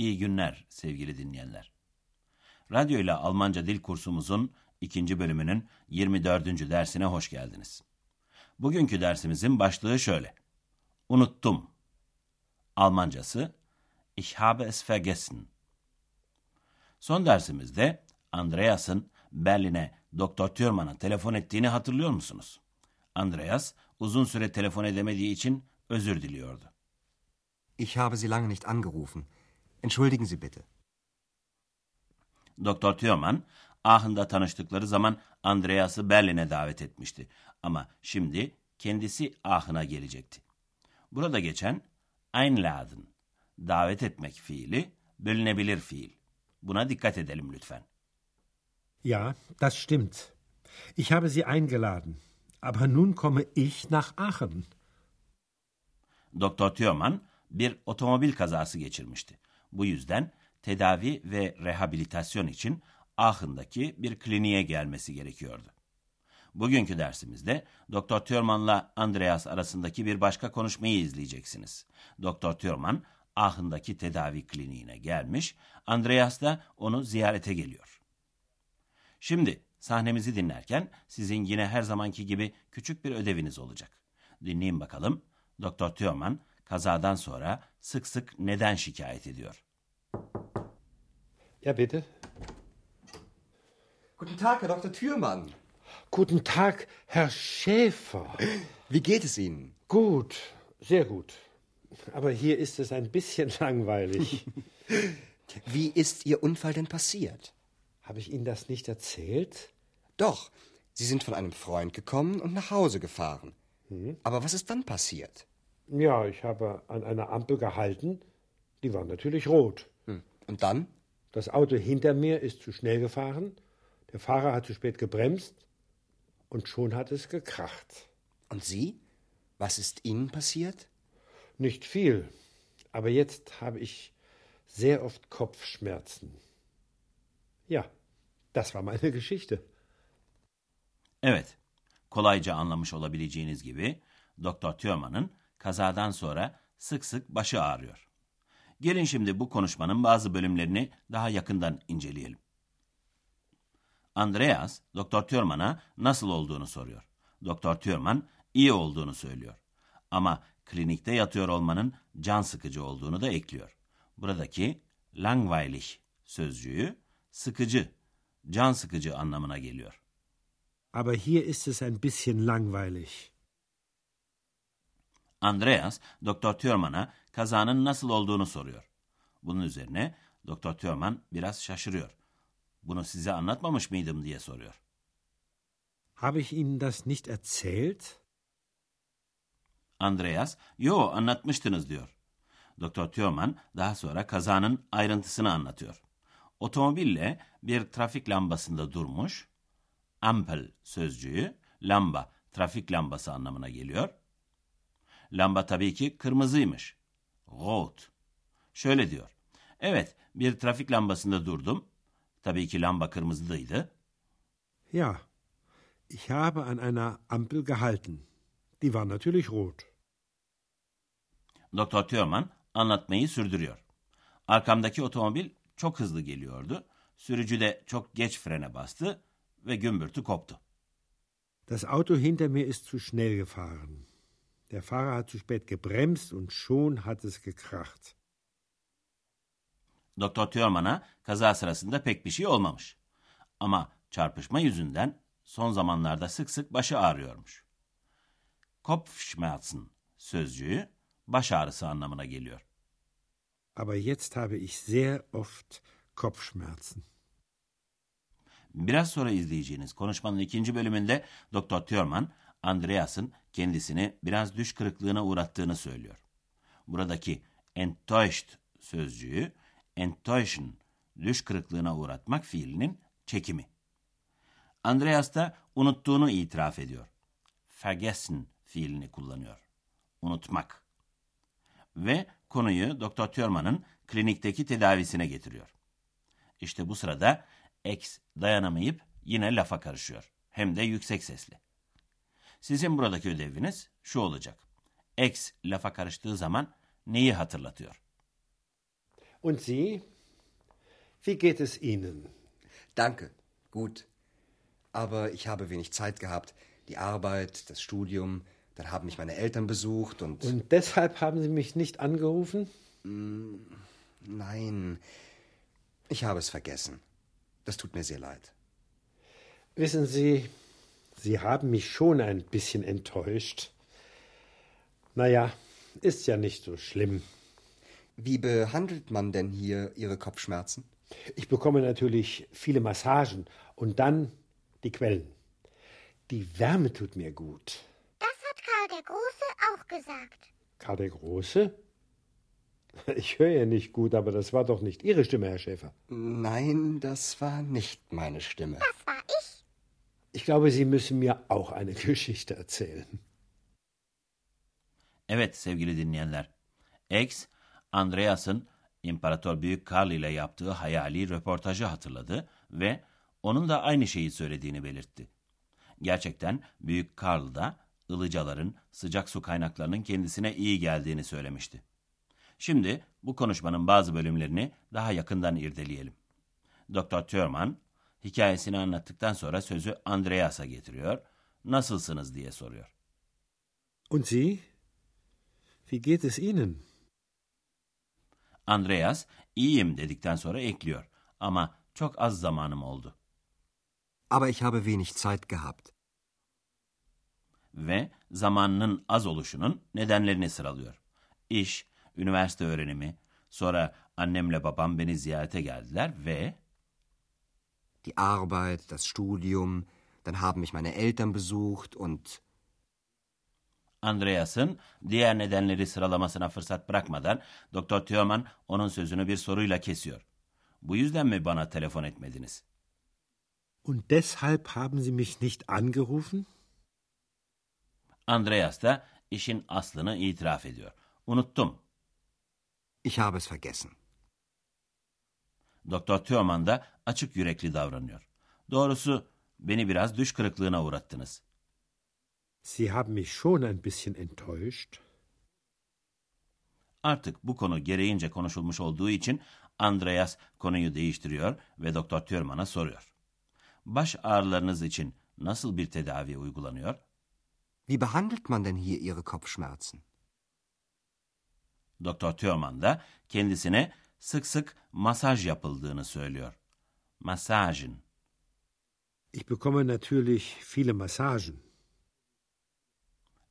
İyi günler sevgili dinleyenler. Radyo ile Almanca dil kursumuzun ikinci bölümünün 24. dersine hoş geldiniz. Bugünkü dersimizin başlığı şöyle. Unuttum. Almancası Ich habe es vergessen. Son dersimizde Andreas'ın Berlin'e Doktor Thürmann'a telefon ettiğini hatırlıyor musunuz? Andreas uzun süre telefon edemediği için özür diliyordu. Ich habe Sie lange nicht angerufen. Entschuldigen Sie bitte. Doktor Thürmann, Aachen'da tanıştıkları zaman Andreas'ı Berlin'e davet etmişti. Ama şimdi kendisi Aachen'a gelecekti. Burada geçen einladen, davet etmek fiili, bölünebilir fiil. Buna dikkat edelim lütfen. Ja, das stimmt. Ich habe Sie eingeladen. Aber nun komme ich nach Aachen. Doktor Thürmann bir otomobil kazası geçirmişti. Bu yüzden tedavi ve rehabilitasyon için Aachen'daki bir kliniğe gelmesi gerekiyordu. Bugünkü dersimizde Doktor Thürmann'la Andreas arasındaki bir başka konuşmayı izleyeceksiniz. Doktor Thürmann Aachen'daki tedavi kliniğine gelmiş, Andreas da onu ziyarete geliyor. Şimdi sahnemizi dinlerken sizin yine her zamanki gibi küçük bir ödeviniz olacak. Dinleyin bakalım Doktor Thürmann kazadan sonra sık sık neden şikayet ediyor? Ja, bitte. Guten Tag, Herr Dr. Thürmann. Guten Tag, Herr Schäfer. Wie geht es Ihnen? Gut, sehr gut. Aber hier ist es ein bisschen langweilig. Wie ist Ihr Unfall denn passiert? Habe ich Ihnen das nicht erzählt? Doch, Sie sind von einem Freund gekommen und nach Hause gefahren. Aber was ist dann passiert? Ja, ich habe an einer Ampel gehalten. Die war natürlich rot. Hm. Und dann? Das Auto hinter mir ist zu schnell gefahren. Der Fahrer hat zu spät gebremst. Und schon hat es gekracht. Und Sie? Was ist Ihnen passiert? Nicht viel. Aber jetzt habe ich sehr oft Kopfschmerzen. Ja, das war meine Geschichte. Evet, kolayca anlamış olabileceğiniz gibi Doktor Thürmann'ın kazadan sonra sık sık başı ağrıyor. Gelin şimdi bu konuşmanın bazı bölümlerini daha yakından inceleyelim. Andreas, Doktor Thürmann'a nasıl olduğunu soruyor. Doktor Thürmann iyi olduğunu söylüyor. Ama klinikte yatıyor olmanın can sıkıcı olduğunu da ekliyor. Buradaki langweilig sözcüğü sıkıcı, can sıkıcı anlamına geliyor. Aber hier ist es ein bisschen langweilig. Andreas, Doktor Thürmann'a kazanın nasıl olduğunu soruyor. Bunun üzerine Doktor Thürmann biraz şaşırıyor. Bunu size anlatmamış mıydım diye soruyor. Habe ich Ihnen das nicht erzählt? Andreas, yo anlatmıştınız diyor. Doktor Thürmann daha sonra kazanın ayrıntısını anlatıyor. Otomobille bir trafik lambasında durmuş. Ampel sözcüğü lamba, trafik lambası anlamına geliyor. Lamba tabii ki kırmızıymış. Rot. Şöyle diyor. Evet, bir trafik lambasında durdum. Tabii ki lamba kırmızıydı. Ja, ich habe an einer Ampel gehalten. Die war natürlich rot. Doktor Thürmann anlatmayı sürdürüyor. Arkamdaki otomobil çok hızlı geliyordu. Sürücü de çok geç frene bastı ve gümbürtü koptu. Das Auto hinter mir ist zu schnell gefahren. Der Fahrer hat zu spät gebremst und schon hat es gekracht. Doktor Thürmann'a kaza sırasında pek bir şey olmamış. Ama çarpışma yüzünden son zamanlarda sık sık başı ağrıyormuş. Kopfschmerzen sözcüğü baş ağrısı anlamına geliyor. Aber jetzt habe ich sehr oft Kopfschmerzen. Biraz sonra izleyeceğiniz konuşmanın ikinci bölümünde Doktor Thürmann, Andreas'ın kendisini biraz düş kırıklığına uğrattığını söylüyor. Buradaki enttäuscht sözcüğü enttäuschen, düş kırıklığına uğratmak fiilinin çekimi. Andreas da unuttuğunu itiraf ediyor. Vergessen fiilini kullanıyor. Unutmak. Ve konuyu Doktor Thurman'ın klinikteki tedavisine getiriyor. İşte bu sırada X dayanamayıp yine lafa karışıyor. Hem de yüksek sesli. Sizin buradaki ödeviniz şu olacak. X lafa karıştığı zaman neyi hatırlatıyor? Und Sie? Wie geht es Ihnen? Danke, gut. Aber ich habe wenig Zeit gehabt. Die Arbeit, das Studium, dann haben mich meine Eltern besucht und... Und deshalb haben Sie mich nicht angerufen? Nein, ich habe es vergessen. Das tut mir sehr leid. Wissen Sie, Sie haben mich schon ein bisschen enttäuscht. Naja, ist ja nicht so schlimm. Wie behandelt man denn hier Ihre Kopfschmerzen? Ich bekomme natürlich viele Massagen und dann die Quellen. Die Wärme tut mir gut. Das hat Karl der Große auch gesagt. Karl der Große? Ich höre ja nicht gut, aber das war doch nicht Ihre Stimme, Herr Schäfer. Nein, das war nicht meine Stimme. Das. Ich glaube, Sie müssen mir auch eine Geschichte erzählen. Evet sevgili dinleyenler. X, Andreas'ın İmparator Büyük Karl ile yaptığı hayali röportajı hatırladı ve onun da aynı şeyi söylediğini belirtti. Gerçekten Büyük Karl da ılıcaların, sıcak su kaynaklarının kendisine iyi geldiğini söylemişti. Şimdi bu konuşmanın bazı bölümlerini daha yakından irdeleyelim. Dr. Thurman hikayesini anlattıktan sonra sözü Andreas'a getiriyor. Nasılsınız diye soruyor. Und Sie? Wie geht es Ihnen? Andreas iyiyim dedikten sonra ekliyor. Ama çok az zamanım oldu. Aber ich habe wenig Zeit gehabt. Ve zamanının az oluşunun nedenlerini sıralıyor. İş, üniversite öğrenimi, sonra annemle babam beni ziyarete geldiler ve Die Arbeit, das Studium, dann haben mich meine Eltern besucht und... Andreas'ın diğer nedenleri sıralamasına fırsat bırakmadan Doktor Thurman onun sözünü bir soruyla kesiyor. Bu yüzden mi bana telefon etmediniz? Und deshalb haben Sie mich nicht angerufen? Andreas da işin aslını itiraf ediyor. Unuttum. Ich habe es vergessen. Doktor Thurman da açık yürekli davranıyor. Doğrusu beni biraz düş kırıklığına uğrattınız. Sie haben mich schon ein bisschen enttäuscht. Artık bu konu gereğince konuşulmuş olduğu için Andreas konuyu değiştiriyor ve Doktor Thurman'a soruyor. Baş ağrılarınız için nasıl bir tedavi uygulanıyor? Wie behandelt man denn hier Ihre Kopfschmerzen? Doktor Thurman da kendisine sık sık masaj yapıldığını söylüyor. Massagen. Ich bekomme natürlich viele Massagen.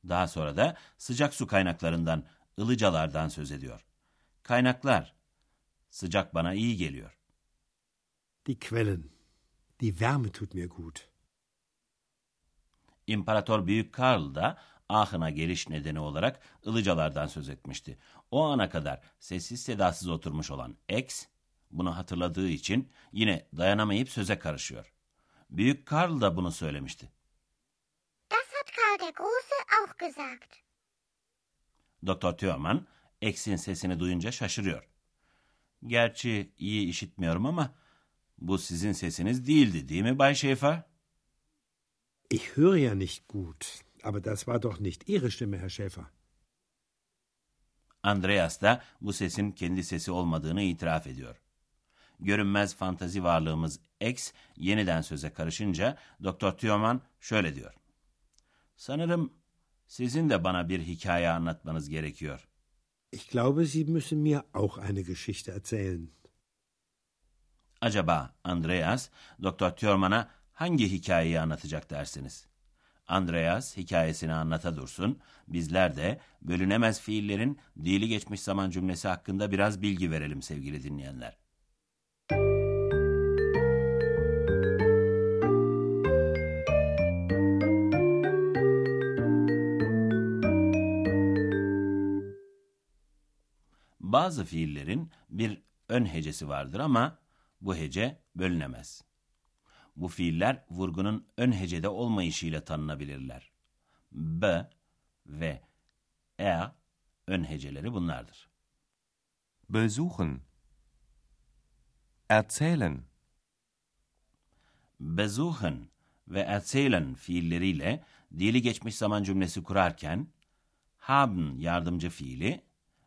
Daha sonra da sıcak su kaynaklarından, ılıcalardan söz ediyor. Kaynaklar. Sıcak bana iyi geliyor. Die Quellen. Die Wärme tut mir gut. İmparator Büyük Karl da Aachen'a geliş nedeni olarak ılıcalardan söz etmişti. O ana kadar sessiz sedasız oturmuş olan X, bunu hatırladığı için yine dayanamayıp söze karışıyor. Büyük Karl da bunu söylemişti. Das hat Karl der Große auch gesagt. Doktor Thurman, X'in sesini duyunca şaşırıyor. Gerçi iyi işitmiyorum ama bu sizin sesiniz değildi değil mi Bay Schäfer? Ich höre ja nicht gut, aber das war doch nicht Ihre Stimme, Herr Schäfer. Andreas da bu sesin kendi sesi olmadığını itiraf ediyor. Görünmez fantazi varlığımız X yeniden söze karışınca Doktor Thurman şöyle diyor. Sanırım sizin de bana bir hikaye anlatmanız gerekiyor. Ich glaube, Sie müssen mir auch eine Geschichte erzählen. Acaba Andreas Doktor Thurman'a hangi hikayeyi anlatacak dersiniz? Andreas hikayesini anlata dursun, bizler de bölünemez fiillerin dili geçmiş zaman cümlesi hakkında biraz bilgi verelim sevgili dinleyenler. Bazı fiillerin bir ön hecesi vardır ama bu hece bölünemez. Bu fiiller vurgunun ön hecede olmayışıyla tanınabilirler. B ve E ön heceleri bunlardır. besuchen, erzählen, Besuchen ve erzählen fiilleriyle dili geçmiş zaman cümlesi kurarken haben yardımcı fiili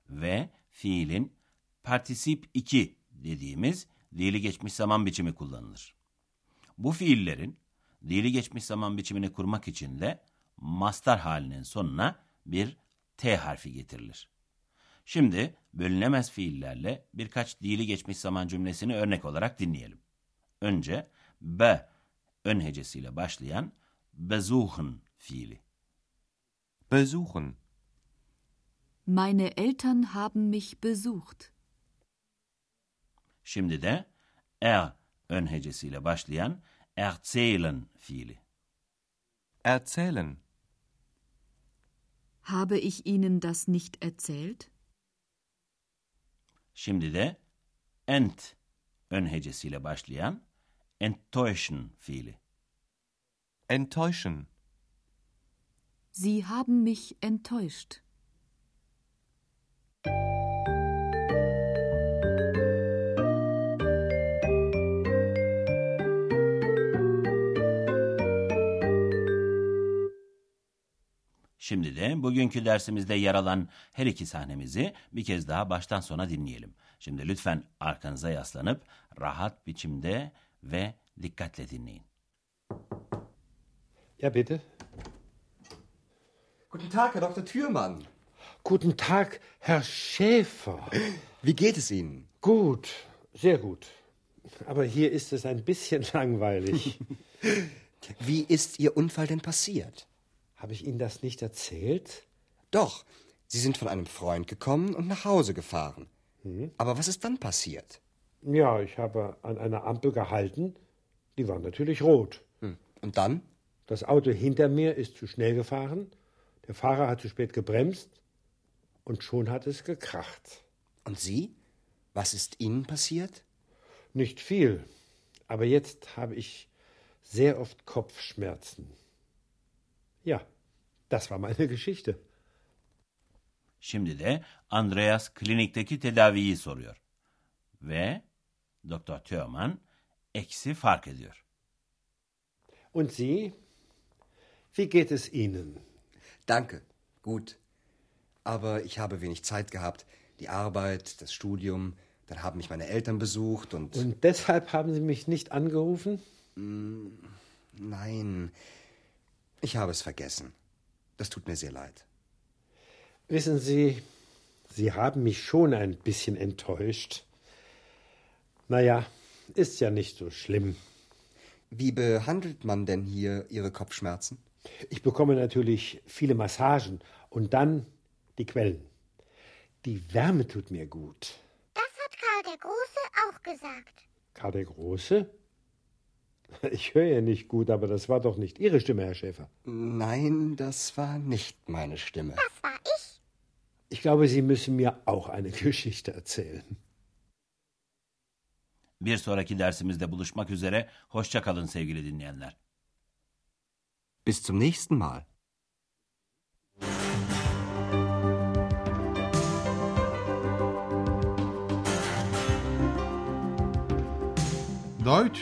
ve fiilin partisip 2 dediğimiz dili geçmiş zaman biçimi kullanılır. Bu fiillerin dili geçmiş zaman biçimini kurmak için de mastar halinin sonuna bir T harfi getirilir. Şimdi bölünemez fiillerle birkaç dili geçmiş zaman cümlesini örnek olarak dinleyelim. Önce B ön hecesiyle başlayan besuchen fiili. besuchen, Meine Eltern haben mich besucht. Şimdi de er ön hecesiyle başlayan erzählen fiili. erzählen, Habe ich Ihnen das nicht erzählt? Şimdi de ent ön hecesiyle başlayan enttäuschen fiili. enttäuschen, Sie haben mich enttäuscht. Şimdi de bugünkü dersimizde yer alan her iki sahnemizi bir kez daha baştan sona dinleyelim. Şimdi lütfen arkanıza yaslanıp rahat biçimde ve dikkatle dinleyin. Ja, bitte. Guten Tag, Herr Dr. Thürmann. Guten Tag, Herr Schäfer. Wie geht es Ihnen? Gut, sehr gut. Aber hier ist es ein bisschen langweilig. Wie ist Ihr Unfall denn passiert? Habe ich Ihnen das nicht erzählt? Doch, Sie sind von einem Freund gekommen und nach Hause gefahren. Aber was ist dann passiert? Ja, ich habe an einer Ampel gehalten. Die war natürlich rot. Hm. Und dann? Das Auto hinter mir ist zu schnell gefahren. Der Fahrer hat zu spät gebremst. Und schon hat es gekracht. Und Sie? Was ist Ihnen passiert? Nicht viel. Aber jetzt habe ich sehr oft Kopfschmerzen. Ja, das war meine Geschichte. Şimdi de Andreas klinikteki tedaviyi soruyor. Ve Doktor Thürmann eksi fark ediyor. Und Sie? Wie geht es Ihnen? Danke, gut. Aber ich habe wenig Zeit gehabt. Die Arbeit, das Studium, dann haben mich meine Eltern besucht und... Und deshalb haben Sie mich nicht angerufen? Nein, ich habe es vergessen. Das tut mir sehr leid. Wissen Sie, Sie haben mich schon ein bisschen enttäuscht. Naja, ist ja nicht so schlimm. Wie behandelt man denn hier Ihre Kopfschmerzen? Ich bekomme natürlich viele Massagen und dann die Quellen. Die Wärme tut mir gut. Das hat Karl der Große auch gesagt. Karl der Große? Ich höre ja nicht gut, aber das war doch nicht Ihre Stimme, Herr Schäfer. Nein, das war nicht meine Stimme. Das war ich. Ich glaube, Sie müssen mir auch eine Geschichte erzählen. Bir sonraki dersimizde buluşmak üzere. Hoşça kalın sevgili dinleyenler. Bis zum nächsten Mal. Deutsch,